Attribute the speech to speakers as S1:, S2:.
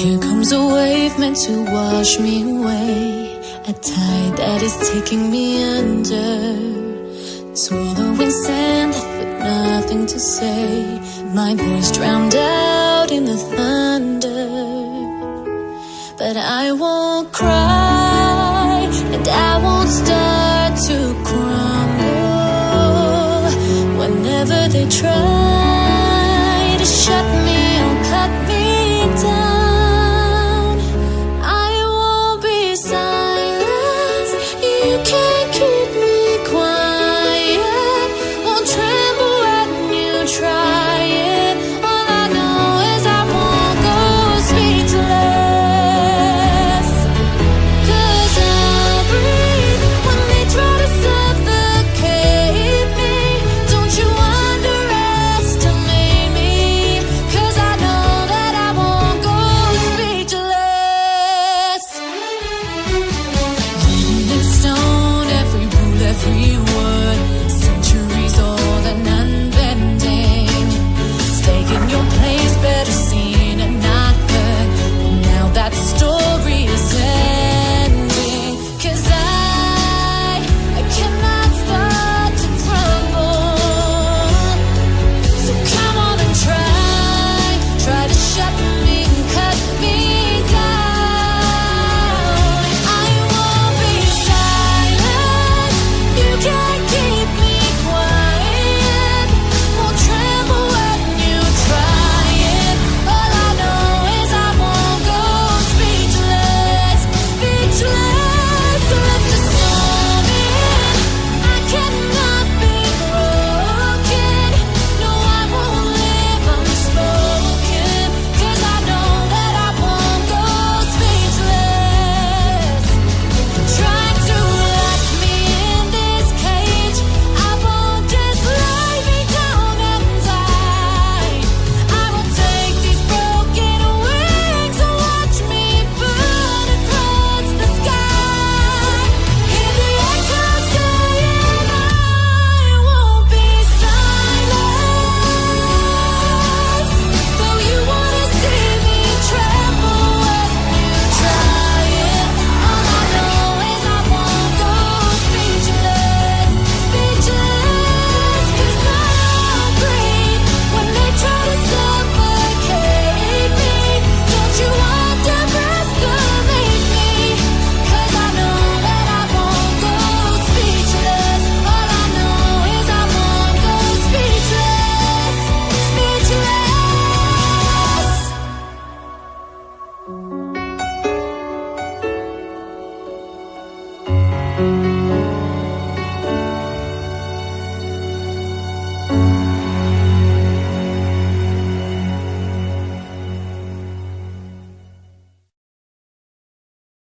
S1: Here comes a wave meant to wash me away. A tide that is taking me under. Swallowing sand, but nothing to say. My voice drowned out in the thunder. But I won't cry, and I won't start to crumble. Whenever they try.